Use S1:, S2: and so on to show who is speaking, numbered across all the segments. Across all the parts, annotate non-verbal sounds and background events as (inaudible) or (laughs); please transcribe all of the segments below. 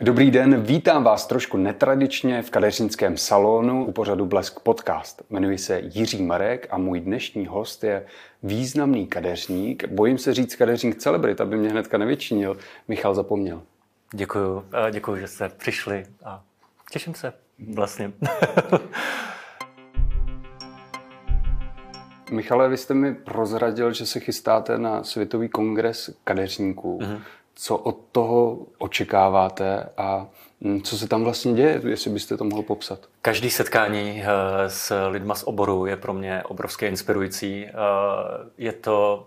S1: Dobrý den, vítám vás trošku netradičně v kadeřnickém salonu u pořadu Blesk Podcast. Jmenuji se Jiří Marek a můj dnešní host je významný kadeřník. Bojím se říct kadeřník celebrit, aby mě hnedka nevyčinil. Michal zapomněl.
S2: Děkuju, děkuju, že jste přišli a těším se vlastně. (laughs)
S1: Michale, vy jste mi prozradil, že se chystáte na Světový kongres kadeřníků. Mm-hmm co od toho očekáváte a hm, co se tam vlastně děje, jestli byste to mohl popsat.
S2: Každý setkání eh, s lidma z oboru je pro mě obrovské inspirující. Eh, je to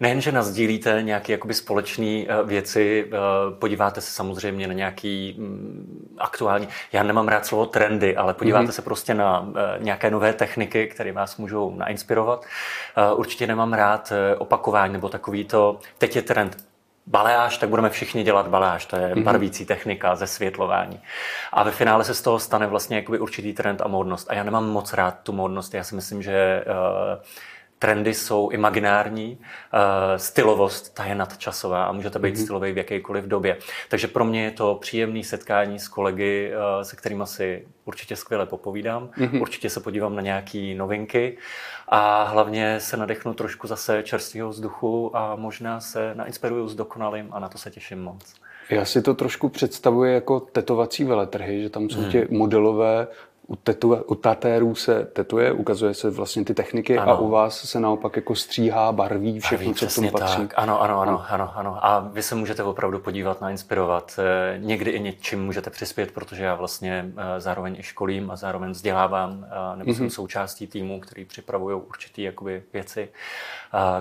S2: Nejen, že nazdílíte nějaké jakoby společné eh, věci, podíváte se samozřejmě na nějaký hm, aktuální, já nemám rád slovo trendy, ale podíváte mm-hmm. se prostě na nějaké nové techniky, které vás můžou nainspirovat. Určitě nemám rád opakování nebo takový to, teď je trend, baleáž, tak budeme všichni dělat baleáž. To je mm-hmm. barvící technika, zesvětlování. A ve finále se z toho stane vlastně jakoby určitý trend a módnost. A já nemám moc rád tu módnost. Já si myslím, že uh, trendy jsou imaginární, uh, stylovost, ta je nadčasová a můžete být mm-hmm. stylový v jakékoliv době. Takže pro mě je to příjemné setkání s kolegy, uh, se kterými si určitě skvěle popovídám, mm-hmm. určitě se podívám na nějaké novinky a hlavně se nadechnu trošku zase čerstvého vzduchu a možná se nainspiruju s dokonalým a na to se těším moc.
S1: Já si to trošku představuji jako tetovací veletrhy, že tam jsou hmm. ti modelové u, tetu, u tatérů se tetuje, ukazuje se vlastně ty techniky ano. a u vás se naopak jako stříhá, barví, všechno, barví, co k tomu patří. Tak.
S2: Ano, ano, ano, ano, ano. A vy se můžete opravdu podívat na inspirovat. Eh, někdy i něčím můžete přispět, protože já vlastně eh, zároveň i školím a zároveň vzdělávám, eh, nebo mm-hmm. jsem součástí týmu, který připravují určitý jakoby věci,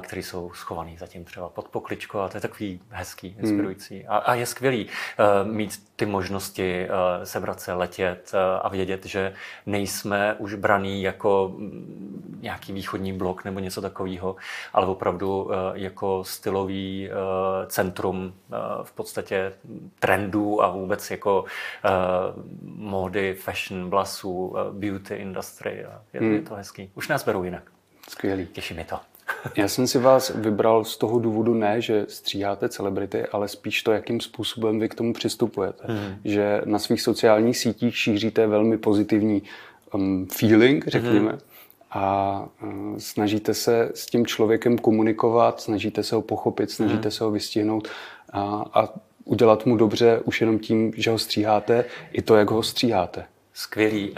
S2: které jsou schované zatím třeba pod pokličko a to je takový hezký, mhm. inspirující. Mm. A, a je skvělý mít ty možnosti sebrat se, letět a vědět, že nejsme už braný jako mm, nějaký východní blok nebo něco takového, ale opravdu eh, jako stylový eh, centrum eh, v podstatě trendů a vůbec jako módy, fashion, vlasů, beauty industry. Je, hmm. je to hezký. Už nás berou jinak.
S1: Skvělý.
S2: Těší mi to.
S1: Já jsem si vás vybral z toho důvodu ne, že stříháte celebrity, ale spíš to, jakým způsobem vy k tomu přistupujete. Hmm. Že na svých sociálních sítích šíříte velmi pozitivní um, feeling, řekněme, hmm. a uh, snažíte se s tím člověkem komunikovat, snažíte se ho pochopit, snažíte hmm. se ho vystihnout a, a udělat mu dobře už jenom tím, že ho stříháte, i to, jak ho stříháte.
S2: Skvělý. Uh,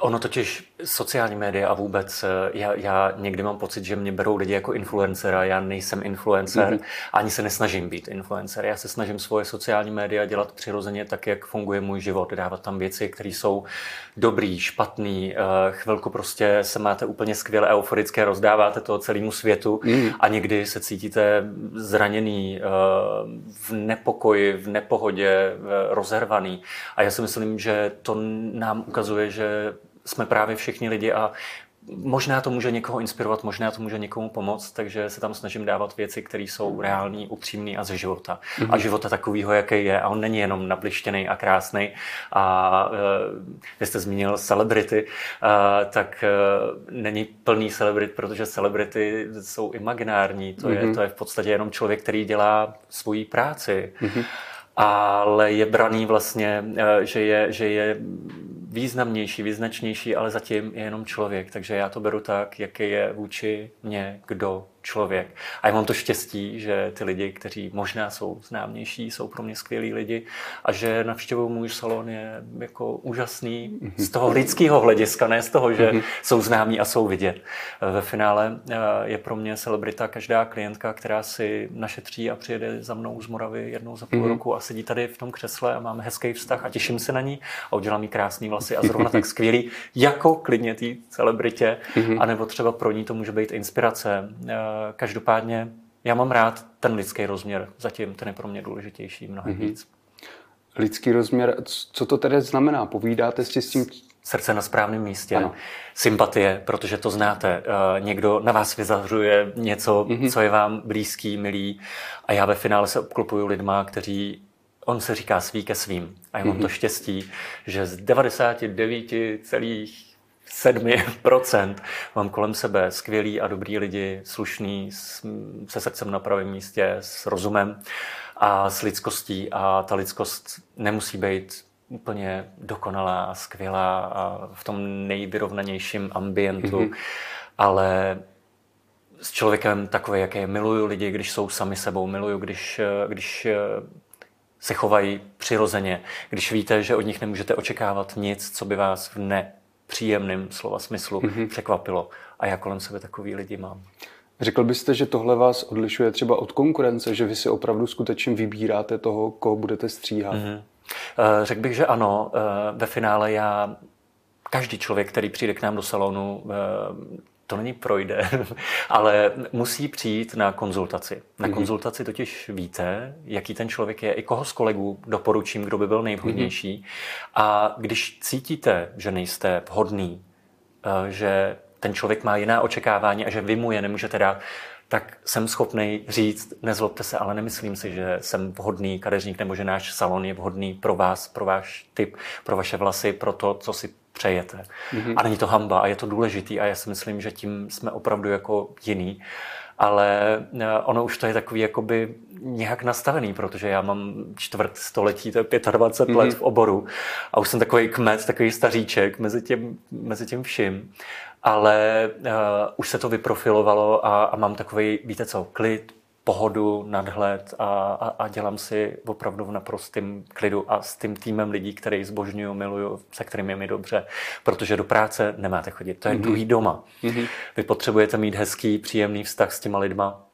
S2: ono totiž sociální média a vůbec, uh, já, já někdy mám pocit, že mě berou lidi jako influencera, já nejsem influencer, mm-hmm. ani se nesnažím být influencer. Já se snažím svoje sociální média dělat přirozeně tak, jak funguje můj život, dávat tam věci, které jsou dobrý, špatný, uh, chvilku prostě se máte úplně skvěle euforické, rozdáváte to celému světu mm-hmm. a někdy se cítíte zraněný, uh, v nepokoji, v nepohodě, rozervaný. A já si myslím, že to nám ukazuje, že jsme právě všichni lidi a Možná to může někoho inspirovat, možná to může někomu pomoct, takže se tam snažím dávat věci, které jsou reální, upřímné a ze života. Mm-hmm. A života takového, jaký je. A on není jenom nablištěný a krásný. A uh, vy jste zmínil celebrity, uh, tak uh, není plný celebrit, protože celebrity jsou imaginární. To, mm-hmm. je, mhm. to je v podstatě jenom člověk, který dělá svoji práci. Mm-hmm ale je braný vlastně, že je, že je významnější, význačnější, ale zatím je jenom člověk. Takže já to beru tak, jaký je vůči mě kdo člověk. A já mám to štěstí, že ty lidi, kteří možná jsou známější, jsou pro mě skvělí lidi a že navštěvují můj salon je jako úžasný z toho lidského hlediska, ne z toho, že mm-hmm. jsou známí a jsou vidět. Ve finále eh, je pro mě celebrita každá klientka, která si našetří a přijede za mnou z Moravy jednou za půl mm-hmm. roku a sedí tady v tom křesle a máme hezký vztah a těším se na ní a udělám jí krásný vlasy a zrovna tak skvělý, jako klidně té celebritě, anebo třeba pro ní to může být inspirace eh, Každopádně já mám rád ten lidský rozměr, zatím ten je pro mě důležitější mnohem mm-hmm. víc.
S1: Lidský rozměr, co to tedy znamená? Povídáte si s tím?
S2: Srdce na správném místě, ano. sympatie, protože to znáte. Eh, někdo na vás vyzařuje něco, mm-hmm. co je vám blízký, milý a já ve finále se obklopuju lidma, kteří on se říká svý ke svým. A já mám mm-hmm. to štěstí, že z 99 celých 7% mám kolem sebe skvělí a dobrý lidi, slušný, se srdcem na pravém místě, s rozumem. a s lidskostí a ta lidskost nemusí být úplně dokonalá, skvělá a v tom nejvyrovnanějším ambientu, mm-hmm. ale s člověkem takový, jaký je. Miluju lidi, když jsou sami sebou, miluju, když, když se chovají přirozeně, když víte, že od nich nemůžete očekávat nic, co by vás v nepříjemném slova smyslu mm-hmm. překvapilo. A já kolem sebe takový lidi mám.
S1: Řekl byste, že tohle vás odlišuje třeba od konkurence, že vy si opravdu skutečně vybíráte toho, koho budete stříhat? Mm-hmm.
S2: Řekl bych, že ano. Eh, ve finále já, každý člověk, který přijde k nám do salonu, eh, to není projde, (laughs) ale musí přijít na konzultaci. Na mm-hmm. konzultaci totiž víte, jaký ten člověk je, i koho z kolegů doporučím, kdo by byl nejvhodnější. Mm-hmm. A když cítíte, že nejste vhodný, že ten člověk má jiná očekávání a že vy mu je nemůžete dát, tak jsem schopný říct, nezlobte se, ale nemyslím si, že jsem vhodný kadeřník nebo že náš salon je vhodný pro vás, pro váš typ, pro vaše vlasy, pro to, co si přejete. Mm-hmm. A není to hamba a je to důležitý a já si myslím, že tím jsme opravdu jako jiný. Ale eh, ono už to je takový jakoby nějak nastavený, protože já mám čtvrt století, to je 25 mm-hmm. let v oboru a už jsem takový kmet, takový staříček mezi tím, mezi tím vším ale uh, už se to vyprofilovalo a, a mám takový, víte co, klid, pohodu, nadhled a, a, a dělám si opravdu v naprostém klidu a s tím týmem lidí, který zbožňuju, miluju, se kterými je mi dobře, protože do práce nemáte chodit, to je mm-hmm. druhý doma. Mm-hmm. Vy potřebujete mít hezký, příjemný vztah s těma lidma,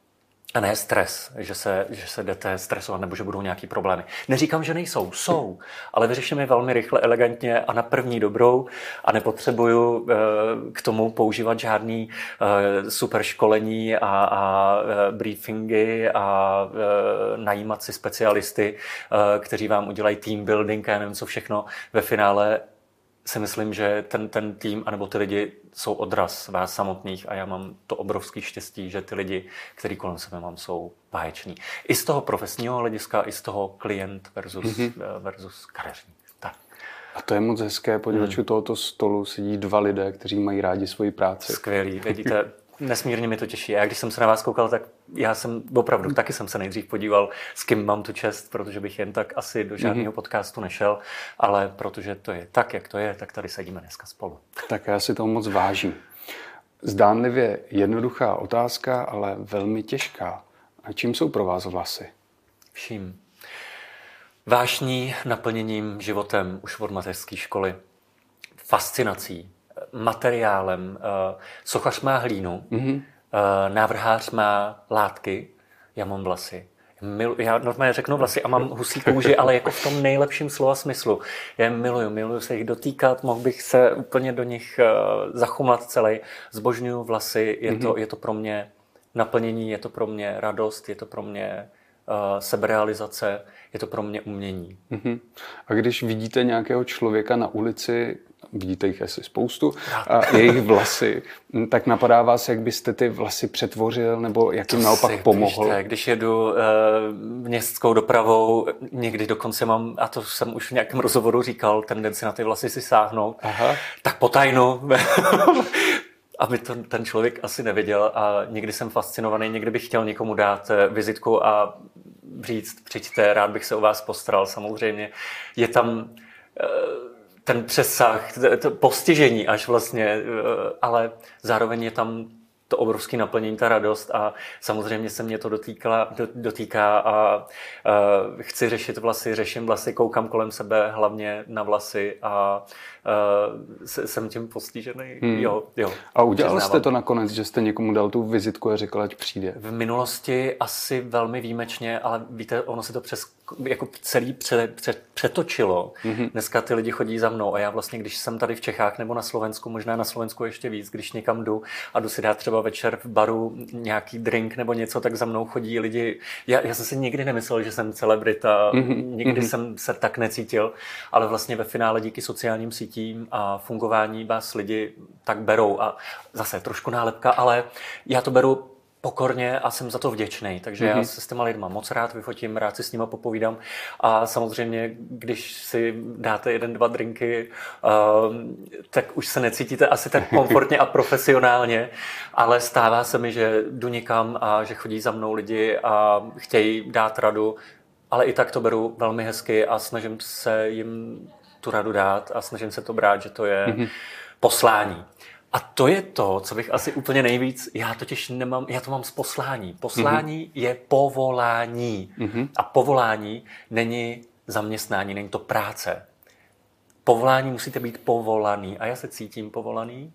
S2: a ne stres, že se, že se jdete stresovat nebo že budou nějaký problémy. Neříkám, že nejsou, jsou, ale vyřeším je velmi rychle, elegantně a na první dobrou a nepotřebuju e, k tomu používat žádný e, super školení a, a e, briefingy a najímat si specialisty, kteří vám udělají team building a nevím co všechno. Ve finále si myslím, že ten, ten tým, anebo ty lidi jsou odraz vás samotných a já mám to obrovský štěstí, že ty lidi, který kolem sebe mám, jsou báječní. I z toho profesního hlediska, i z toho klient versus, mm-hmm. versus kadeřník. Tak.
S1: A to je moc hezké, poněvadž hmm. u tohoto stolu sedí dva lidé, kteří mají rádi svoji práci.
S2: Skvělý, vidíte, (laughs) Nesmírně mi to těší. Já když jsem se na vás koukal, tak já jsem opravdu taky jsem se nejdřív podíval, s kým mám tu čest, protože bych jen tak asi do žádného mm-hmm. podcastu nešel, ale protože to je tak, jak to je, tak tady sedíme dneska spolu.
S1: Tak já si to moc vážím. Zdánlivě jednoduchá otázka, ale velmi těžká. A čím jsou pro vás vlasy?
S2: Vším. Vášní naplněním životem už od mateřské školy. Fascinací, materiálem. Eh, sochař má hlínu, mm-hmm. návrhář má látky, já mám vlasy. Milu, já normálně řeknu vlasy a mám husí kůži, ale jako v tom nejlepším slova smyslu. Já je miluju, miluju se jich dotýkat, mohl bych se úplně do nich uh, zachumlat celý. Zbožňuju vlasy, je, mm-hmm. to, je to pro mě naplnění, je to pro mě radost, je to pro mě uh, seberealizace, je to pro mě umění.
S1: Mm-hmm. A když vidíte nějakého člověka na ulici, vidíte jich asi spoustu, a jejich vlasy, tak napadá vás, jak byste ty vlasy přetvořil, nebo jak jim naopak si, pomohl?
S2: Když, když jedu uh, městskou dopravou, někdy dokonce mám, a to jsem už v nějakém rozhovoru říkal, tendenci na ty vlasy si sáhnout, Aha. tak potajnu, (laughs) aby to ten člověk asi neviděl a někdy jsem fascinovaný, někdy bych chtěl někomu dát eh, vizitku a říct, přijďte, rád bych se o vás postaral, samozřejmě. Je tam uh, ten přesah, to postižení až vlastně, eh, ale zároveň je tam to obrovské naplnění, ta radost a samozřejmě se mě to dotýká, dotýká a, a chci řešit vlasy, řeším vlasy, koukám kolem sebe hlavně na vlasy a uh, jsem tím postižený. Hmm. Jo, jo,
S1: a udělal přiznávám. jste to nakonec, že jste někomu dal tu vizitku a řekl, ať přijde?
S2: V minulosti asi velmi výjimečně, ale víte, ono se to přes, jako celý pře, pře, přetočilo. Mm-hmm. Dneska ty lidi chodí za mnou a já vlastně, když jsem tady v Čechách nebo na Slovensku, možná na Slovensku ještě víc, když někam jdu a jdu si dát třeba večer v baru nějaký drink nebo něco, tak za mnou chodí lidi. Já, já jsem si nikdy nemyslel, že jsem celebrita, mm-hmm. nikdy mm-hmm. jsem se tak necítil, ale vlastně ve finále díky sociálním sítím sítím a fungování vás lidi tak berou. A zase trošku nálepka, ale já to beru pokorně a jsem za to vděčný. Takže mm-hmm. já mhm. se s těma lidma moc rád vyfotím, rád si s nima popovídám a samozřejmě, když si dáte jeden, dva drinky, uh, tak už se necítíte asi tak (laughs) komfortně a profesionálně, ale stává se mi, že jdu někam a že chodí za mnou lidi a chtějí dát radu ale i tak to beru velmi hezky a snažím se jim tu radu dát a snažím se to brát, že to je mm-hmm. poslání. A to je to, co bych asi úplně nejvíc, já totiž nemám, já to mám z poslání. Poslání mm-hmm. je povolání. Mm-hmm. A povolání není zaměstnání, není to práce. Povolání musíte být povolaný. A já se cítím povolaný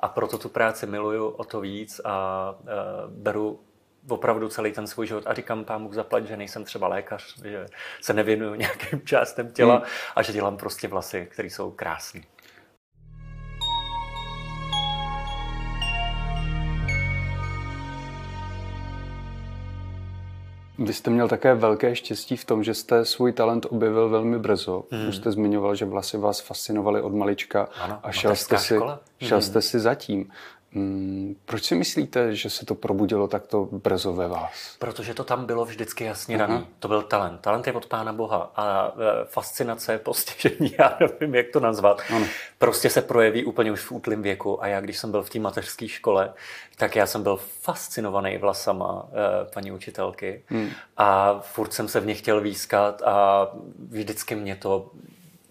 S2: a proto tu práci miluju o to víc a uh, beru opravdu celý ten svůj život a říkám Bůh zaplať, že nejsem třeba lékař, že se nevěnuju (laughs) nějakým částem těla hmm. a že dělám prostě vlasy, které jsou krásné.
S1: Vy jste měl také velké štěstí v tom, že jste svůj talent objevil velmi brzo. Hmm. Už jste zmiňoval, že vlasy vás fascinovaly od malička
S2: ano,
S1: a šel jste, si, šel jste si zatím. Hmm, proč si myslíte, že se to probudilo takto brzo ve vás?
S2: Protože to tam bylo vždycky jasně daný. Uh-huh. To byl talent. Talent je od Pána Boha a e, fascinace, postižení, (laughs) já nevím, jak to nazvat, uh-huh. prostě se projeví úplně už v útlém věku. A já, když jsem byl v té mateřské škole, tak já jsem byl fascinovaný vlasama e, paní učitelky uh-huh. a furt jsem se v ně chtěl výskat a vždycky mě to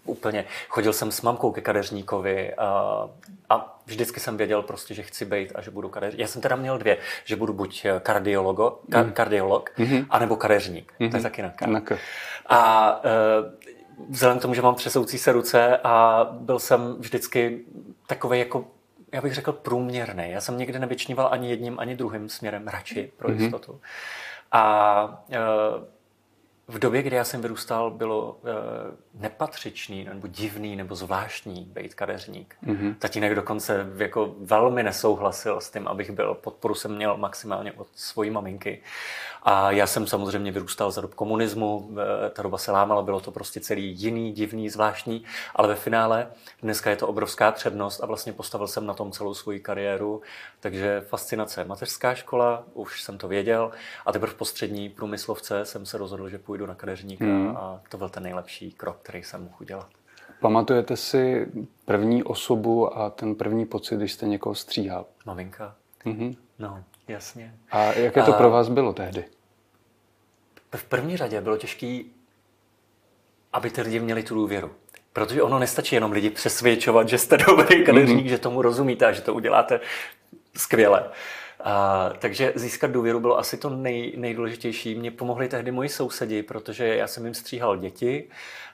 S2: úplně, chodil jsem s mamkou ke kadeřníkovi a, a vždycky jsem věděl prostě, že chci být a že budu kadeřník. Já jsem teda měl dvě, že budu buď kardiologo, ka, mm. kardiolog, mm-hmm. anebo kadeřník. Mm-hmm. To je mhm. taky na K. A e, vzhledem k tomu, že mám třesoucí se ruce a byl jsem vždycky takový jako já bych řekl průměrný. Já jsem nikdy nevyčníval ani jedním, ani druhým směrem radši pro mm-hmm. jistotu. A e, v době, kdy já jsem vyrůstal, bylo e, nepatřičný nebo divný nebo zvláštní být kadeřník. Mm-hmm. Tatínek dokonce jako velmi nesouhlasil s tím, abych byl. Podporu jsem měl maximálně od svojí maminky. A já jsem samozřejmě vyrůstal za dob komunismu, ta doba se lámala, bylo to prostě celý jiný, divný, zvláštní, ale ve finále dneska je to obrovská přednost a vlastně postavil jsem na tom celou svoji kariéru, takže fascinace mateřská škola, už jsem to věděl a teprve v postřední průmyslovce jsem se rozhodl, že půjdu na kadeřníka hmm. a to byl ten nejlepší krok, který jsem mohl udělat.
S1: Pamatujete si první osobu a ten první pocit, když jste někoho stříhal?
S2: Maminka. Mm-hmm. No, jasně.
S1: A jaké to a... pro vás bylo tehdy?
S2: V první řadě bylo těžké, aby ty lidi měli tu důvěru. Protože ono nestačí jenom lidi přesvědčovat, že jste (laughs) dobrý kadeřník, mm-hmm. že tomu rozumíte a že to uděláte skvěle. A, takže získat důvěru bylo asi to nej, nejdůležitější. Mě pomohli tehdy moji sousedi, protože já jsem jim stříhal děti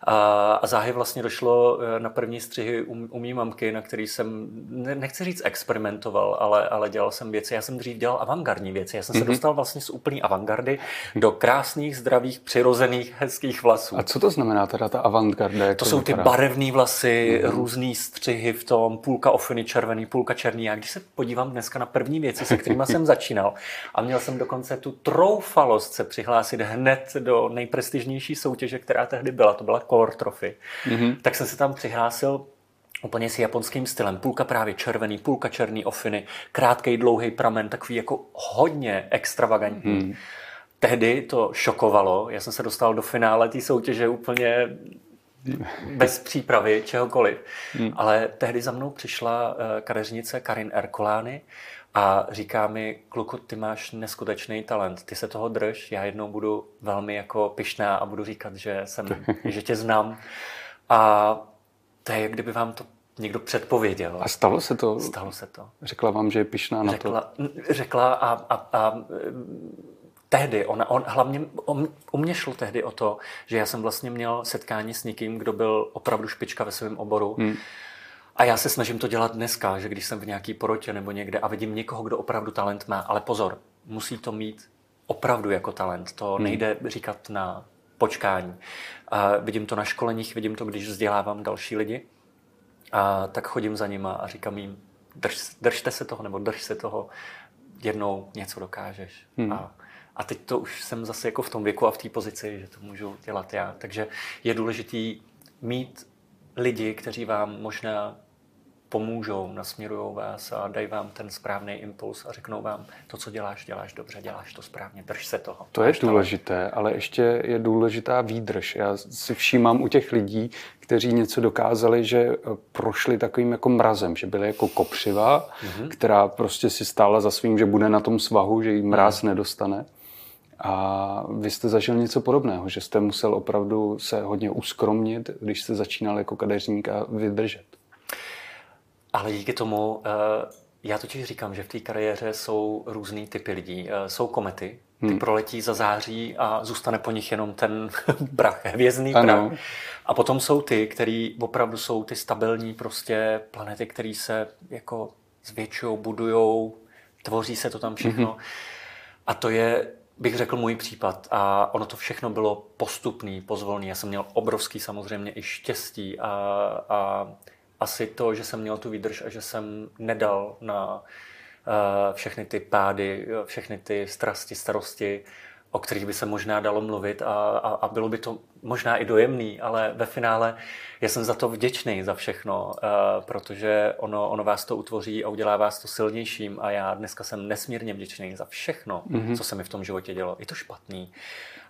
S2: a, a záhy vlastně došlo eh, na první střihy u, u mý mamky, na který jsem, ne, nechci říct experimentoval, ale, ale dělal jsem věci. Já jsem dřív dělal avantgardní věci. Já jsem mm-hmm. se mhm. dostal vlastně z úplný avantgardy do krásných, zdravých, přirozených, hezkých vlasů.
S1: A co to znamená teda ta avantgarda?
S2: To jsou ty barevné vlasy, mm-hmm. různý střihy v tom, půlka ofiny červený, půlka černý. A když se podívám dneska na první věci, se (laughs) kterými jsem začínal, a měl jsem dokonce tu troufalost se přihlásit hned do nejprestižnější soutěže, která tehdy byla. To byla Core Trophy. Mm-hmm. Tak jsem se tam přihlásil úplně s japonským stylem. Půlka právě červený, půlka černý ofiny, krátký, dlouhý pramen, takový jako hodně extravagantní. Mm. Tehdy to šokovalo. Já jsem se dostal do finále té soutěže úplně bez přípravy, čehokoliv. Hmm. Ale tehdy za mnou přišla eh, kadeřnice Karin Erkolány a říká mi, kluku, ty máš neskutečný talent, ty se toho drž, já jednou budu velmi jako pyšná a budu říkat, že, jsem, (laughs) že tě znám. A to je, kdyby vám to někdo předpověděl.
S1: A stalo se to?
S2: Stalo se to.
S1: Řekla vám, že je pyšná na
S2: řekla, to? Řekla a, a, a tehdy, ona, on, hlavně on, u mě šlo tehdy o to, že já jsem vlastně měl setkání s někým, kdo byl opravdu špička ve svém oboru. Hmm a já se snažím to dělat dneska, že když jsem v nějaký porotě nebo někde a vidím někoho, kdo opravdu talent má, ale pozor, musí to mít opravdu jako talent. To hmm. nejde říkat na počkání. A vidím to na školeních, vidím to, když vzdělávám další lidi, a tak chodím za nima a říkám jim, drž, držte se toho, nebo drž se toho, jednou něco dokážeš. Hmm. A, a teď to už jsem zase jako v tom věku a v té pozici, že to můžu dělat já. Takže je důležitý mít lidi, kteří vám možná pomůžou, nasměrují vás a dají vám ten správný impuls a řeknou vám, to, co děláš, děláš dobře, děláš to správně, drž se toho.
S1: To je důležité, ale ještě je důležitá výdrž. Já si všímám u těch lidí, kteří něco dokázali, že eh, prošli takovým jako mrazem, že byly jako kopřiva, mm-hmm. která prostě si stála za svým, že bude na tom svahu, že jí mráz mm. nedostane. A vy jste zažil něco podobného, že jste musel opravdu se hodně uskromnit, když jste začínal jako kadeřník a vydržet.
S2: Ale díky tomu, eh, já totiž říkám, že v té kariéře jsou různý typy lidí. Eh, jsou komety, ty hmm. proletí za září a zůstane po nich jenom ten (laughs) prach, hvězdný ano. prach. A potom jsou ty, který opravdu jsou ty stabilní prostě planety, které se jako zvětšují, budujou, tvoří se to tam všechno. Hmm. A to je, bych řekl, můj případ. A ono to všechno bylo postupný, pozvolný. Já jsem měl obrovský samozřejmě i štěstí a, a asi to, že jsem měl tu výdrž a že jsem nedal na uh, všechny ty pády, všechny ty strasti, starosti, o kterých by se možná dalo mluvit a, a, a bylo by to možná i dojemný, ale ve finále já jsem za to vděčný za všechno, uh, protože ono, ono vás to utvoří a udělá vás to silnějším a já dneska jsem nesmírně vděčný za všechno, mm-hmm. co se mi v tom životě dělo. Je to špatný.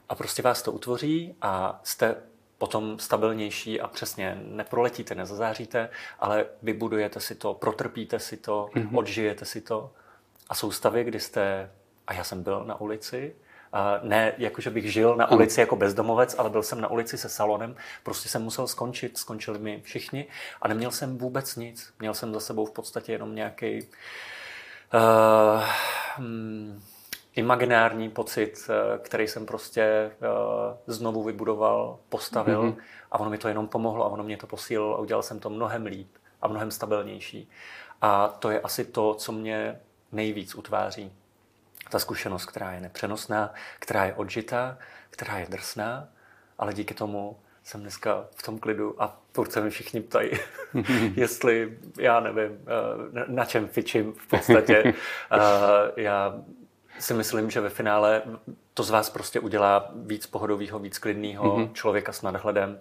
S2: A prostě vás to utvoří a jste potom stabilnější a přesně neproletíte, nezazáříte, ale vybudujete si to, protrpíte si to, mm-hmm. odžijete si to. A jsou stavy, kdy jste, a já jsem byl na ulici, a ne jako, že bych žil na ulici jako bezdomovec, ale byl jsem na ulici se salonem, prostě jsem musel skončit, skončili mi všichni a neměl jsem vůbec nic. Měl jsem za sebou v podstatě jenom nějaký uh, hmm, imaginární pocit, eh, který jsem prostě eh, znovu vybudoval, postavil mm-hmm. a ono mi to jenom pomohlo a ono mě to posílilo a udělal jsem to mnohem líp a mnohem stabilnější. A to je asi to, co mě nejvíc utváří. Ta zkušenost, která je nepřenosná, která je odžitá, která je drsná, ale díky tomu jsem dneska v tom klidu a furt se mi všichni ptají, (laughs) jestli, já nevím, eh, na čem fičím v podstatě. (laughs) Já si myslím, že ve finále to z vás prostě udělá víc pohodového, víc klidného mm-hmm. člověka s nadhledem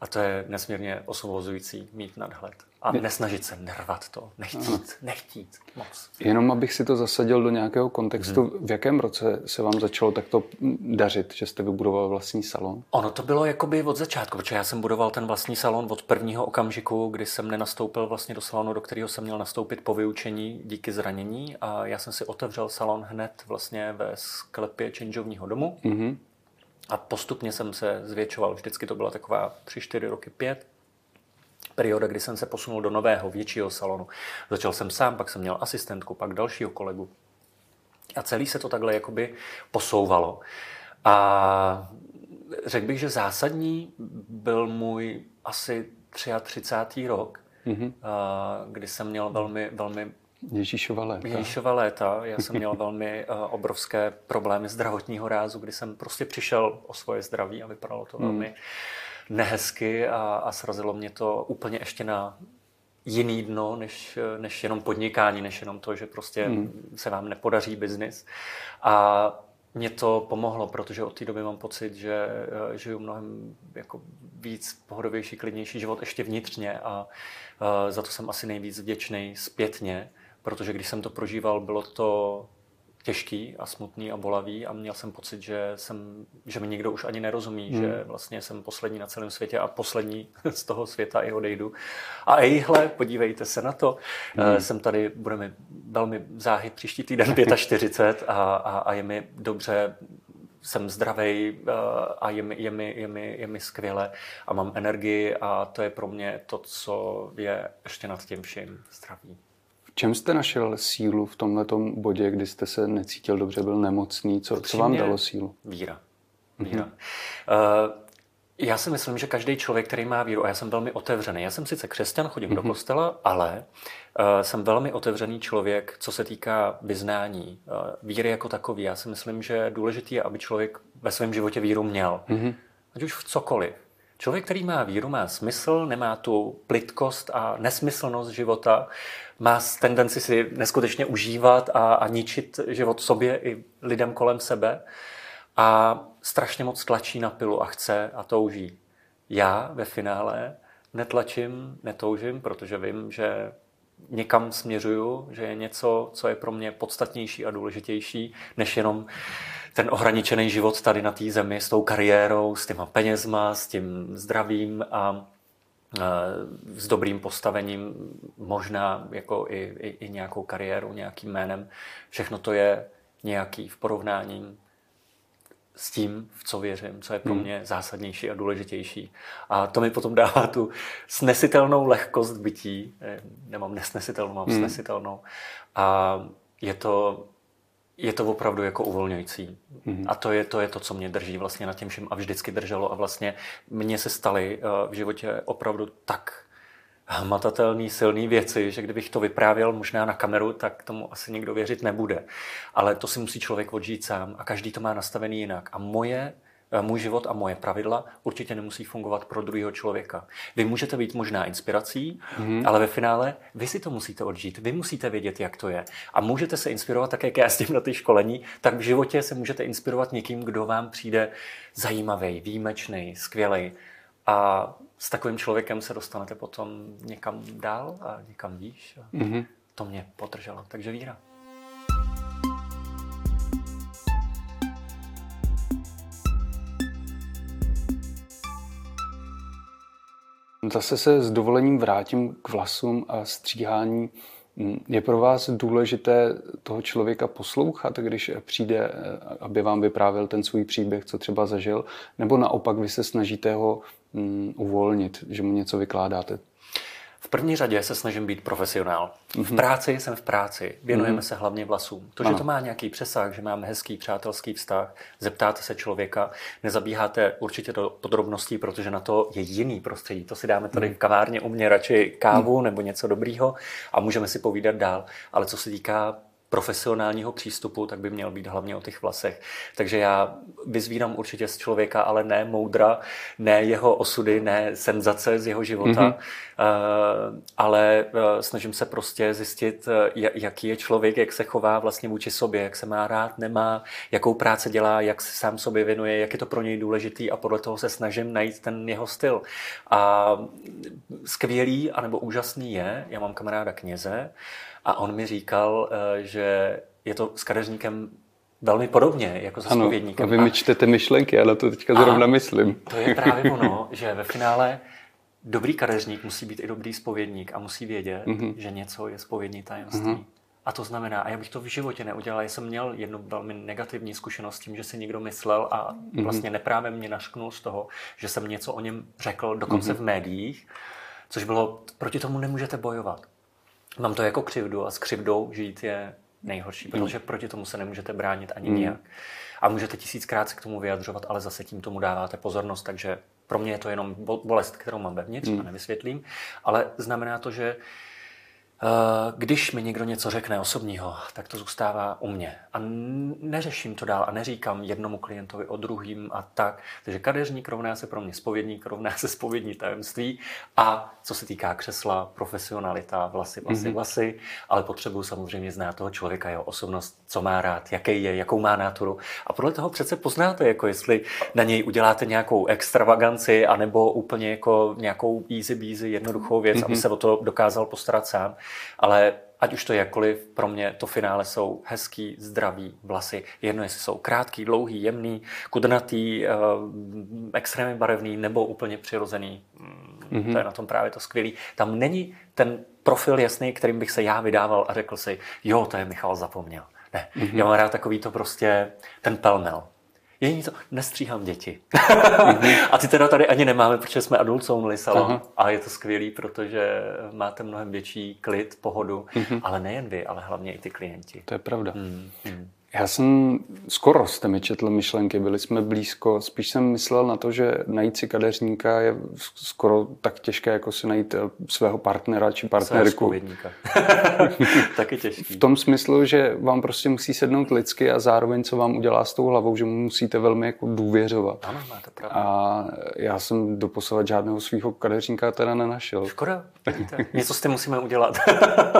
S2: a to je nesmírně osvobozující mít nadhled. A nesnažit se nervat to, nechtít, nechtít moc.
S1: Jenom abych si to zasadil do nějakého kontextu, hmm. v jakém roce se vám začalo takto dařit, že jste vybudoval vlastní salon?
S2: Ono to bylo jakoby od začátku, protože já jsem budoval ten vlastní salon od prvního okamžiku, kdy jsem nenastoupil vlastně do salonu, do kterého jsem měl nastoupit po vyučení díky zranění a já jsem si otevřel salon hned vlastně ve sklepě changeovního domu. Hmm. A postupně jsem se zvětšoval. Vždycky to byla taková 3-4 roky, 5 perioda, kdy jsem se posunul do nového, většího salonu. Začal jsem sám, pak jsem měl asistentku, pak dalšího kolegu. A celý se to takhle jakoby posouvalo. A řekl bych, že zásadní byl můj asi 33. rok, mm-hmm. kdy jsem měl velmi, velmi
S1: Ježíšova léta.
S2: Ježíšova léta. Já jsem měl velmi uh, obrovské problémy zdravotního rázu, kdy jsem prostě přišel o svoje zdraví a vypadalo to mm. velmi nehezky a, a srazilo mě to úplně ještě na jiný dno, než, než jenom podnikání, než jenom to, že prostě mm. se vám nepodaří biznis. A mě to pomohlo, protože od té doby mám pocit, že uh, žiju mnohem jako víc pohodovější, klidnější život ještě vnitřně a uh, za to jsem asi nejvíc vděčný zpětně, protože když jsem to prožíval, bylo to těžký a smutný a bolavý a měl jsem pocit, že, jsem, že mi nikdo už ani nerozumí, hmm. že vlastně jsem poslední na celém světě a poslední (laughs) z toho světa i odejdu. A ejhle, podívejte se na to. Hmm. Jsem tady, budeme velmi záhy příští týden 45 a, a, a je mi dobře, jsem zdravý eh, a je mi, je, mi, je, mi, je mi skvěle a mám energii a to je pro mě to, co je ještě nad tím vším zdraví
S1: čem jste našel sílu v tomto bodě, kdy jste se necítil dobře, byl nemocný? Co, co vám dalo sílu?
S2: Víra. Víra. Mm-hmm. Uh, já si myslím, že každý člověk, který má víru, a já jsem velmi otevřený, já jsem sice křesťan, chodím mm-hmm. do mhm. kostela, ale uh, jsem velmi otevřený člověk, co se týká vyznání, uh, víry jako takový. Já si myslím, že důležité je, aby člověk ve svém životě víru měl. Mm-hmm. Ať už v cokoliv. Člověk, který má víru, má smysl, nemá tu plitkost a nesmyslnost života, má tendenci si neskutečně užívat a, a ničit život sobě i lidem kolem sebe a strašně moc tlačí na pilu a chce a touží. Já ve finále netlačím, netoužím, protože vím, že někam směřuju, že je něco, co je pro mě podstatnější a důležitější, než jenom ten ohraničený život tady na té zemi s tou kariérou, s těma penězma, s tím zdravím a s dobrým postavením, možná jako i, i, i nějakou kariéru, nějakým jménem. Všechno to je nějaký v porovnání s tím, v co věřím, co je pro hmm. mě zásadnější a důležitější. A to mi potom dává tu snesitelnou lehkost bytí. Eh, nemám nesnesitelnou, mám hmm. snesitelnou. A je to, je to opravdu jako uvolňující. Hmm. A to je, to je to, co mě drží vlastně na těm všem a vždycky drželo. A vlastně mně se staly eh, v životě opravdu tak hmatatelný, silný věci, že kdybych to vyprávěl možná na kameru, tak tomu asi nikdo věřit nebude. Ale to si musí člověk odžít sám a každý to má nastavený jinak. A moje eh, můj život a moje pravidla určitě nemusí fungovat pro druhého člověka. Vy můžete být možná inspirací, mm-hmm. ale ve finále vy si to musíte odžít. Vy musíte vědět, jak to je. A můžete se inspirovat také, jak já s tím na ty školení, tak v životě se můžete inspirovat někým, kdo vám přijde zajímavý, výjimečný, skvělý. A s takovým člověkem se dostanete potom někam dál a někam výš. A mm-hmm. To mě podrželo. Takže víra.
S1: Zase se s dovolením vrátím k vlasům a stříhání. Je pro vás důležité toho člověka poslouchat, když přijde, aby vám vyprávěl ten svůj příběh, co třeba zažil, nebo naopak vy se snažíte ho mm, uvolnit, že mu něco vykládáte?
S2: V první řadě se snažím být profesionál. Mm-hmm. V práci jsem v práci, věnujeme mm-hmm. se hlavně vlasům. To, že ano. to má nějaký přesah, že máme hezký přátelský vztah, zeptáte se člověka, nezabíháte určitě do podrobností, protože na to je jiný prostředí. To si dáme tady mm. v kavárně u mě radši kávu mm. nebo něco dobrýho a můžeme si povídat dál. Ale co se týká profesionálního přístupu, tak by měl být hlavně o těch vlasech. Takže já vyzvírám určitě z člověka, ale ne moudra, ne jeho osudy, ne senzace z jeho života, mm-hmm. ale eh, snažím se prostě zjistit, eh, jaký je člověk, jak se chová vlastně vůči sobě, jak se má rád, nemá, jakou práce dělá, jak se sám sobě věnuje, jak je to pro něj důležitý a podle toho se snažím najít ten jeho styl. A skvělý anebo úžasný je, já mám kamaráda kněze, a on mi říkal, eh, že je to s kadeřníkem velmi podobně, jako se ano, spovědníkem.
S1: A vy mi čtete myšlenky, já na to teďka zrovna myslím.
S2: To je právě ono, (laughs) že ve finále dobrý kadeřník musí být i dobrý spovědník a musí vědět, mm-hmm. že něco je spovědní tajemství. Mm-hmm. A to znamená, a já bych to v životě neudělal, já jsem měl jednu velmi negativní zkušenost s tím, že si někdo myslel a mm-hmm. vlastně neprávě mě našknul z toho, že jsem něco o něm řekl, dokonce mm-hmm. v médiích, což bylo, proti tomu nemůžete bojovat mám to jako křivdu a s křivdou žít je nejhorší, hmm. protože proti tomu se nemůžete bránit ani mm. nijak. A můžete tisíckrát se k tomu vyjadřovat, ale zase tím tomu dáváte pozornost, takže pro mě je to jenom bolest, kterou mám vevnitř mm. a nevysvětlím, ale znamená to, že Eh, když mi někdo něco řekne osobního, tak to zůstává u mě. A neřeším to dál a neříkám jednomu klientovi o druhým a tak. Takže kadeřník rovná se pro mě spovědník, rovná se spovědní tajemství. A co se týká křesla, profesionalita, vlasy, vlasy, mm-hmm. vlasy, ale potřebuji samozřejmě znát toho člověka, jeho osobnost, co má rád, jaký je, jakou má náturu. A podle toho přece poznáte, jako jestli na něj uděláte nějakou extravaganci, anebo úplně jako nějakou easy beasy, jednoduchou věc, mm-hmm. aby se o to dokázal postarat sám. Ale ať už to je jakkoliv, pro mě to finále jsou hezký, zdravý vlasy. Jedno, jestli jsou krátký, dlouhý, jemný, kudnatý, uh, extrémně barevný nebo úplně přirozený. Mm-hmm. To je na tom právě to skvělý. Tam není ten profil jasný, kterým bych se já vydával a řekl si, jo, to je Michal zapomněl. Ne, mm-hmm. já mám rád takový to prostě ten pelmel. Je to, nestříhám děti. (laughs) a ty teda tady ani nemáme, protože jsme adult only salon Aha. a je to skvělý, protože máte mnohem větší klid, pohodu, mm-hmm. ale nejen vy, ale hlavně i ty klienti.
S1: To je pravda. Mm, mm. Já jsem skoro jste mi četl myšlenky, byli jsme blízko. Spíš jsem myslel na to, že najít si kadeřníka je skoro tak těžké, jako si najít eh, svého partnera či partnerku. (laughs)
S2: Taky těžký.
S1: V tom smyslu, že vám prostě musí sednout lidsky a zároveň co vám udělá s tou hlavou, že mu musíte velmi jako důvěřovat.
S2: Ano, máte pravdu.
S1: A já jsem doposovat žádného svého kadeřníka teda nenašel.
S2: Škoda, Něco s tím musíme udělat.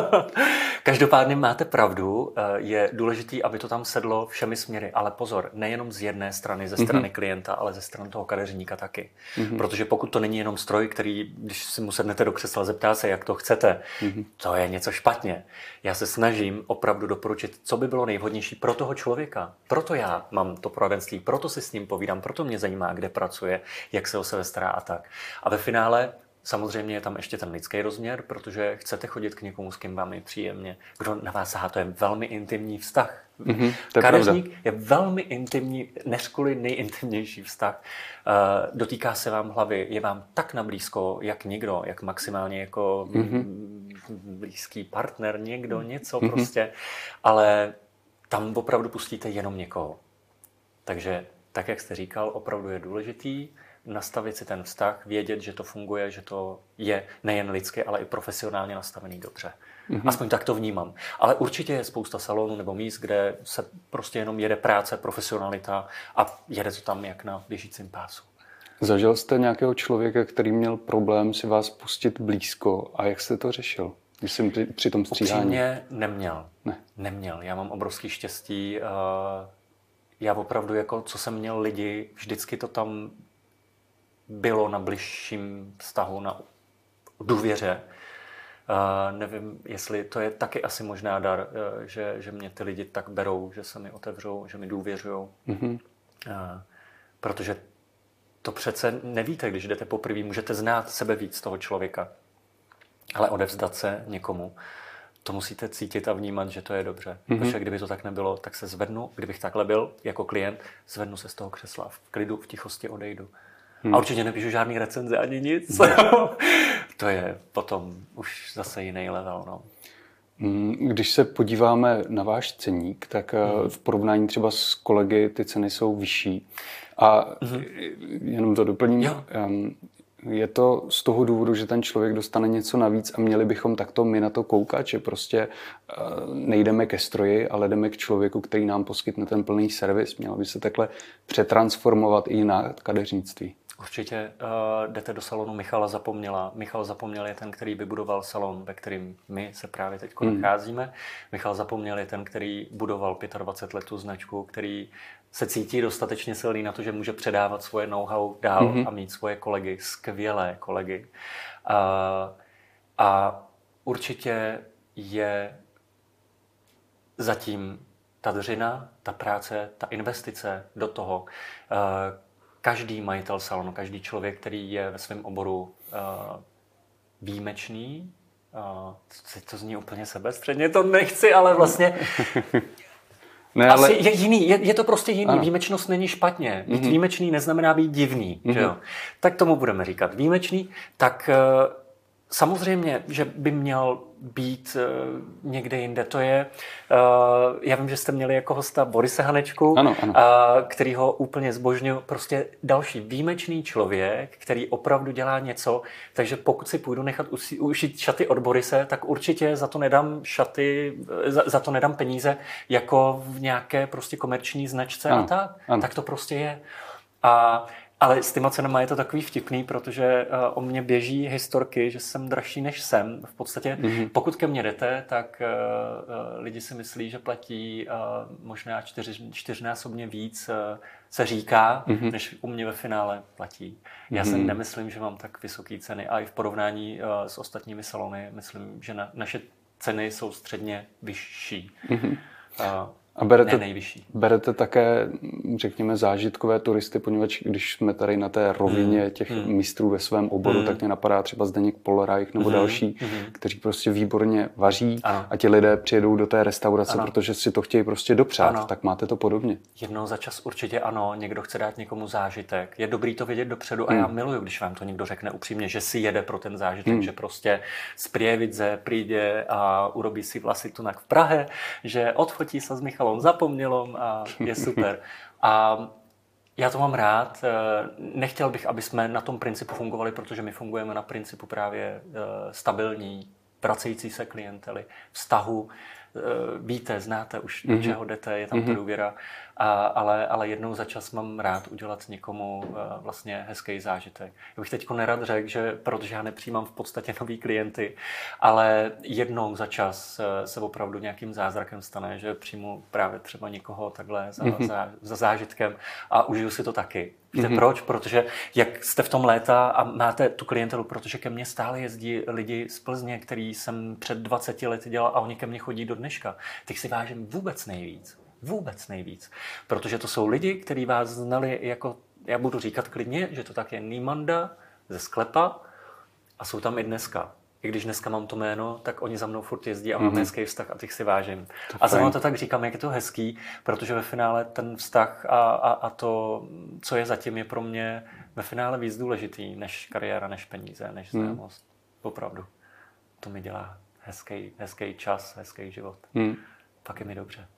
S2: (laughs) Každopádně máte pravdu, eh, je důležité, aby to tam sedlo všemi směry, ale pozor, nejenom z jedné strany, ze strany mm-hmm. klienta, ale ze strany toho kadeřníka taky. Mm-hmm. Protože pokud to není jenom stroj, který, když si mu sednete do křesla, zeptá se, jak to chcete, mm-hmm. to je něco špatně. Já se snažím opravdu doporučit, co by bylo nejvhodnější pro toho člověka. Proto já mám to poradenství, proto si s ním povídám, proto mě zajímá, kde pracuje, jak se o sebe stará a tak. A ve finále Samozřejmě je tam ještě ten lidský rozměr, protože chcete chodit k někomu, s kým vám je příjemně. Kdo na vás sahá, to je velmi intimní vztah. Mm-hmm, je Kadeřník pravda. je velmi intimní, než kvůli nejintimnější vztah. Uh, dotýká se vám hlavy, je vám tak nablízko, jak někdo, jak maximálně jako mm-hmm. blízký partner, někdo, něco mm-hmm. prostě. Ale tam opravdu pustíte jenom někoho. Takže tak, jak jste říkal, opravdu je důležitý nastavit si ten vztah, vědět, že to funguje, že to je nejen lidsky, ale i profesionálně nastavený dobře. Mm-hmm. Aspoň tak to vnímám. Ale určitě je spousta salonů nebo míst, kde se prostě jenom jede práce, profesionalita a jede to tam jak na běžícím pásu.
S1: Zažil jste nějakého člověka, který měl problém si vás pustit blízko a jak jste to řešil? Myslím při, při tom stříhání.
S2: Upřímně neměl. Ne. Neměl. Já mám obrovský štěstí. Já opravdu, jako co jsem měl lidi, vždycky to tam bylo na bližším vztahu, na důvěře. Uh, nevím, jestli to je taky asi možná dar, uh, že, že mě ty lidi tak berou, že se mi otevřou, že mi důvěřují. Mm-hmm. Uh, protože to přece nevíte, když jdete poprvé, můžete znát sebe víc toho člověka, ale odevzdat se někomu, to musíte cítit a vnímat, že to je dobře. Mm-hmm. Protože kdyby to tak nebylo, tak se zvednu, kdybych takhle byl jako klient, zvednu se z toho křesla, v klidu, v tichosti odejdu. Hmm. A určitě nepíšu žádný recenze ani nic. (laughs) to je potom už zase jiný level. No.
S1: Hmm, když se podíváme na váš ceník, tak hmm. v porovnání třeba s kolegy ty ceny jsou vyšší. A hmm. jenom to doplním. Jo. Je to z toho důvodu, že ten člověk dostane něco navíc a měli bychom takto my na to koukat, že prostě eh, nejdeme ke stroji, ale jdeme k člověku, který nám poskytne ten plný servis. Mělo by se takhle přetransformovat i na kadeřnictví.
S2: Určitě uh, jdete do salonu Michala Zapomněla. Michal Zapomněl je ten, který vybudoval salon, ve kterým my se právě teď hmm. nacházíme. Michal Zapomněl je ten, který budoval 25 let tu značku, který se cítí dostatečně silný na to, že může předávat svoje know-how dál hmm. a mít svoje kolegy, skvělé kolegy. Uh, a určitě je zatím ta dřina, ta práce, ta investice do toho, uh, každý majitel salonu, každý člověk, který je ve svém oboru uh, výjimečný, uh, to zní úplně sebestředně, to nechci, ale vlastně (laughs) Ne, ale... Asi je jiný, je, je to prostě jiný. Ano. Výjimečnost není špatně. Být mm-hmm. výjimečný neznamená být divný. Mm-hmm. Že jo? Tak tomu budeme říkat. Výjimečný, tak uh, Samozřejmě, že by měl být uh, někde jinde. To je, uh, já vím, že jste měli jako hosta Borise Hanečku, ano, ano. Uh, který ho úplně zbožňuje. Prostě další výjimečný člověk, který opravdu dělá něco, takže pokud si půjdu nechat ušít šaty od Borise, tak určitě za to nedám šaty, za, za to nedám peníze jako v nějaké prostě komerční značce ano, a tak. Ano. Tak to prostě je. A ale s těma cenama je to takový vtipný, protože uh, o mě běží historky, že jsem dražší než jsem. V podstatě, mm-hmm. pokud ke mně jdete, tak uh, lidi si myslí, že platí uh, možná čtyř, čtyřnásobně víc, uh, se říká, mm-hmm. než u mě ve finále platí. Já mm-hmm. si nemyslím, že mám tak vysoké ceny a i v porovnání uh, s ostatními salony myslím, že na, naše ceny jsou středně vyšší. Mm-hmm.
S1: Uh, a berete, ne nejvyšší. berete také, řekněme, zážitkové turisty, poněvadž když jsme tady na té rovině mm. těch mm. mistrů ve svém oboru, mm. tak mě napadá třeba Zdeněk Polreich nebo mm. další, mm. kteří prostě výborně vaří ano. a ti lidé přijedou do té restaurace, ano. protože si to chtějí prostě dopřát. Ano. Tak máte to podobně.
S2: Jednou za čas určitě ano, někdo chce dát někomu zážitek. Je dobrý to vědět dopředu a mm. já miluju, když vám to někdo řekne upřímně, že si jede pro ten zážitek, mm. že prostě z Prievidze přijde a urobí si vlasy tunak v Prahe, že odfotí se s Michalou on zapomněl a je super. (laughs) A já to mám rád. Eh, nechtěl bych, aby jsme na tom principu fungovali, protože my fungujeme na principu právě eh, stabilní, pracující se klientely, vztahu, eh, víte, znáte už, do mhm. čeho jdete, je tam ta mhm. důvěra. A, ale, ale jednou za čas mám rád udělat někomu uh, vlastně hezký zážitek. Já bych teď nerad řekl, že protože já nepřijímám v podstatě (laughs) nový klienty, ale jednou za čas uh, se opravdu nějakým zázrakem stane, že přijmu právě třeba někoho takhle za, mm-hmm. za, za zážitkem a užiju si to taky. Víte mm-hmm. proč? Protože jak jste v tom léta a máte tu klientelu, protože ke mně stále jezdí lidi z Plzně, který jsem před 20 lety dělal a oni ke mně chodí do dneška. Teď si vážím vůbec nejvíc. Vůbec nejvíc. Protože to jsou lidi, kteří vás znali jako, já budu říkat klidně, že to tak je Nímanda ze sklepa, A jsou tam i dneska. I když dneska mám to jméno, tak oni za mnou furt jezdí a mám mm-hmm. hezký vztah a těch si vážím. To a zrovna to tak říkám, jak je to hezký, protože ve finále ten vztah a, a, a to, co je zatím, je pro mě ve finále víc důležitý než kariéra, než peníze, než mhm. známost. Mm. Opravdu. To mi dělá hezký, hezký čas, hezký život. Mm. Pak je mi dobře.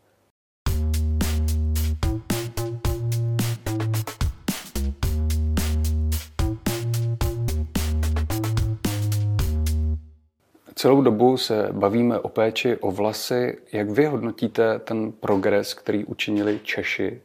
S1: Celou dobu se bavíme o péči o vlasy. Jak vy hodnotíte ten progres, který učinili Češi,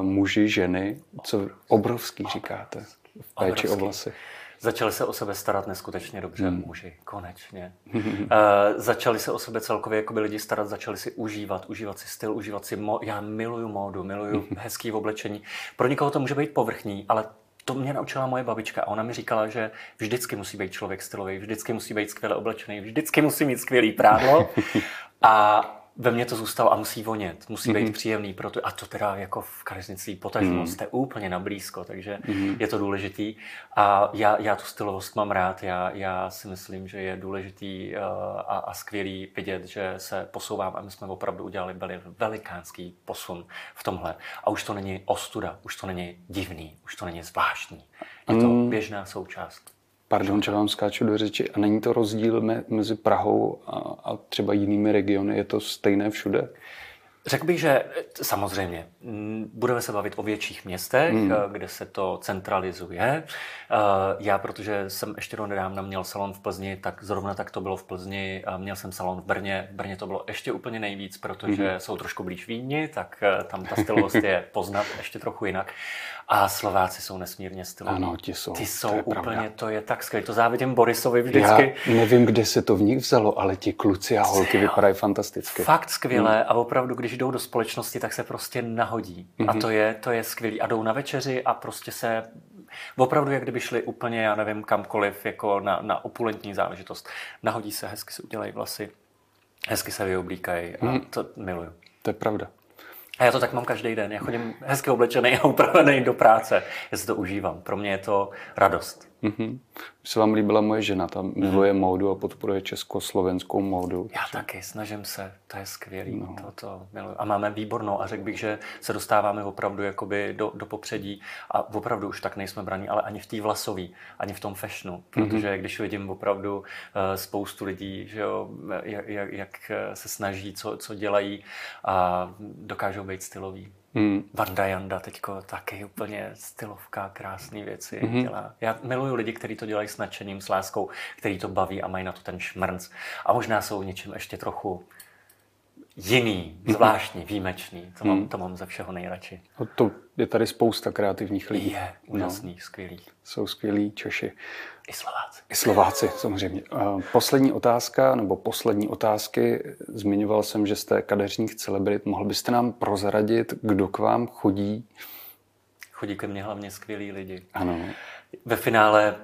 S1: muži, ženy? Co obrovský říkáte v péči obrovský. o vlasy?
S2: Začali se o sebe starat neskutečně dobře hmm. muži, konečně. uh, (laughs) začali se o sebe celkově jako by lidi starat, začali si užívat, užívat si styl, užívat si mo- Já miluju módu, miluju (laughs) hezký oblečení. Pro někoho to může být povrchní, ale to mě naučila moje babička a ona mi říkala, že vždycky musí být člověk stylový, vždycky musí být skvěle oblečený, vždycky musí mít skvělý prádlo. (laughs) A ve mně to zůstalo a musí vonět, musí mm-hmm. být příjemný, proto, a to teda jako v kadeřnictví potažmo mm-hmm. jste úplně na blízko, takže mm-hmm. je to důležitý. A já, já tu stylovost mám rád, já, já si myslím, že je důležitý uh, a, a skvělý vidět, že se posouvám a my jsme opravdu udělali veli, velikánský posun v tomhle. A už to není ostuda, už to není divný, už to není zvláštní. Je to mm. běžná součást.
S1: Pardon, že vám skáču do řeči. A není to rozdíl me, mezi Prahou a, a třeba jinými regiony? Je to stejné všude?
S2: Řekl bych, že samozřejmě budeme se bavit o větších městech, hmm. kde se to centralizuje. Já, protože jsem ještě do nedávna měl salon v Plzni, tak zrovna tak to bylo v Plzni. Měl jsem salon v Brně. V Brně to bylo ještě úplně nejvíc, protože hmm. jsou trošku blíž Vídni, tak tam ta stylovost je poznat ještě trochu jinak. A Slováci jsou nesmírně styloví.
S1: Ano, ti jsou.
S2: Ty jsou to úplně, pravda. to je tak skvělé. To závidím Borisovi vždycky.
S1: Já nevím, kde se to v nich vzalo, ale ti kluci a holky vypadají fantasticky.
S2: Fakt skvěle hmm. a opravdu, když jdou do společnosti, tak se prostě nahodí. Hmm. A mhm. to je, to je skvělý. A jdou na večeři a prostě se opravdu, jak kdyby šli úplně, já nevím, kamkoliv, jako na, na opulentní záležitost. Nahodí se, hezky si udělají vlasy, hezky se vyoblíkají a hmm. to miluju.
S1: To je pravda.
S2: A já to tak mám každý den. Já chodím hezky oblečený a upravený do práce. Já si to užívám. Pro mě je to radost.
S1: Mm-hmm. Se vám líbila moje žena, ta miluje mm-hmm. módu a podporuje československou módu.
S2: Já taky, snažím se, to je skvělý, no. to, to miluji. A máme výbornou a řekl bych, že se dostáváme opravdu jakoby do, do popředí a opravdu už tak nejsme braní, ale ani v té vlasové, ani v tom fashionu, protože mm-hmm. když vidím opravdu uh, spoustu lidí, že jo, jak, jak, jak se snaží, co, co dělají a dokážou být styloví. Hmm. Vanda Janda teďko taky úplně stylovka, krásné věci hmm. dělá. Já miluju lidi, kteří to dělají s nadšením, s láskou, který to baví a mají na to ten šmrnc. A možná jsou něčím ještě trochu jiný, mhm. zvláštní, výjimečný. To mám, hmm. to mám ze všeho nejradši.
S1: No to je tady spousta kreativních lidí.
S2: Je, úžasný, no. skvělý.
S1: Jsou skvělí Češi.
S2: I Slováci.
S1: I Slováci, samozřejmě. Poslední otázka, nebo poslední otázky. Zmiňoval jsem, že jste kadeřník celebrit. Mohl byste nám prozradit, kdo k vám chodí?
S2: Chodí ke mně hlavně skvělí lidi.
S1: Ano.
S2: Ve finále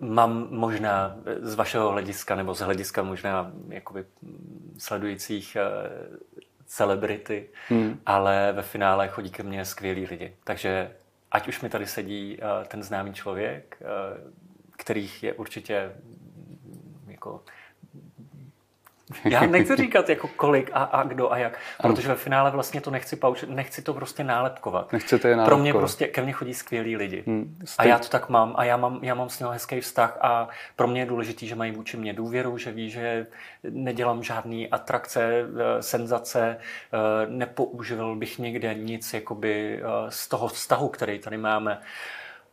S2: mám možná z vašeho hlediska, nebo z hlediska možná jakoby sledujících eh, celebrity, hmm. ale ve finále chodí ke mně skvělí lidi. Takže ať už mi tady sedí eh, ten známý člověk, eh, kterých je určitě jako já nechci říkat jako kolik a, a kdo a jak, protože ve finále vlastně to nechci paučit, nechci to prostě nálepkovat.
S1: Nechcete je
S2: nálepkovat. Pro mě prostě, ke mně chodí skvělí lidi. Hmm, a já to tak mám a já mám, já mám s ním hezký vztah a pro mě je důležitý, že mají vůči mě důvěru, že ví, že nedělám žádný atrakce, eh, senzace, eh, nepoužil bych někde nic jakoby eh, z toho vztahu, který tady máme.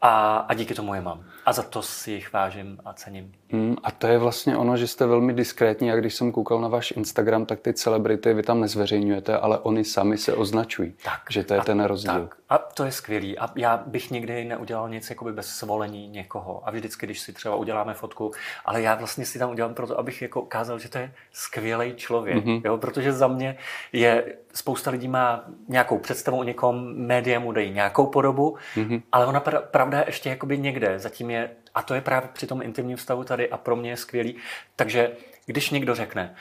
S2: A, a díky tomu je mám. A za to si jich vážím a cením.
S1: Mm, a to je vlastně ono, že jste velmi diskrétní. A když jsem koukal na váš Instagram, tak ty celebrity vy tam nezveřejňujete, ale oni sami se označují. Tak, že to je a, ten rozdíl. Tak.
S2: A to je skvělý. A já bych nikdy neudělal nic jakoby bez svolení někoho. A vždycky, když si třeba uděláme fotku, ale já vlastně si tam udělám proto, abych jako ukázal, že to je skvělý člověk. Mm-hmm. Jo? Protože za mě je spousta lidí má nějakou představu o někom, média mu dají nějakou podobu, mm-hmm. ale ona pravda je ještě jakoby někde. Zatím je, a to je právě při tom intimním vztahu tady a pro mě je skvělý. Takže když někdo řekne,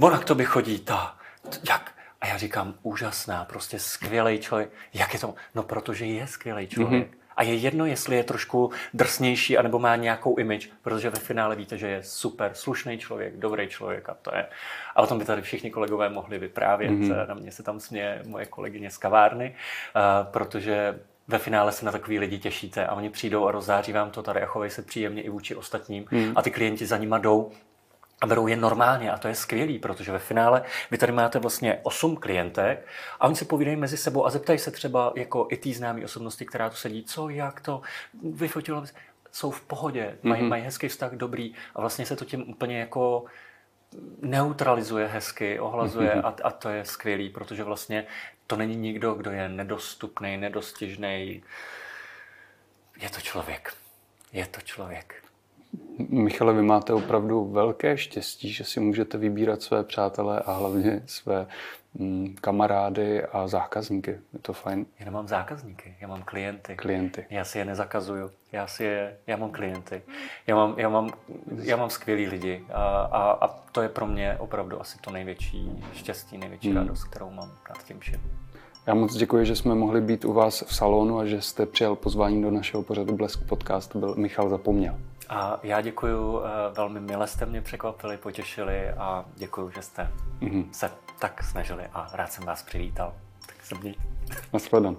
S2: ona k tobě chodí, ta, jak? A já říkám, úžasná, prostě skvělý člověk. Jak je to? No, protože je skvělý člověk. Mm-hmm. A je jedno, jestli je trošku drsnější, anebo má nějakou image, protože ve finále víte, že je super slušný člověk, dobrý člověk a to je. A o tom by tady všichni kolegové mohli vyprávět. Mm-hmm. Na mě se tam směje moje kolegyně z kavárny, protože ve finále se na takový lidi těšíte a oni přijdou a rozzáří vám to tady a chovají se příjemně i vůči ostatním hmm. a ty klienti za nima jdou a berou je normálně a to je skvělý, protože ve finále vy tady máte vlastně osm klientek a oni se povídají mezi sebou a zeptají se třeba jako i té známé osobnosti, která tu sedí, co, jak to, vyfotilo, jsou v pohodě, mají, mm-hmm. mají hezký vztah, dobrý a vlastně se to tím úplně jako neutralizuje hezky, ohlazuje mm-hmm. (laughs) a, a to je skvělý, protože vlastně to není nikdo, kdo je nedostupný, nedostižný. Je to člověk. Je to člověk.
S1: Michale, vy máte opravdu velké štěstí, že si můžete vybírat své přátelé a hlavně své mm, kamarády a zákazníky. Je to fajn.
S2: Já nemám zákazníky, já mám klienty.
S1: Klienty.
S2: Já si je nezakazuju. Já, si je, já mám klienty. Já mám, já mám, já mám skvělý lidi a, a, a to je pro mě opravdu asi to největší štěstí, největší hmm. radost, kterou mám nad tím všem.
S1: Já moc děkuji, že jsme mohli být u vás v salonu a že jste přijal pozvání do našeho pořadu Blesk Podcast. Byl Michal Zapomněl.
S2: A já děkuji, eh, velmi milé jste mě překvapili, potěšili a děkuji, že jste mm-hmm. se tak snažili a rád jsem vás přivítal. Tak se mějte.
S1: Naschledanou.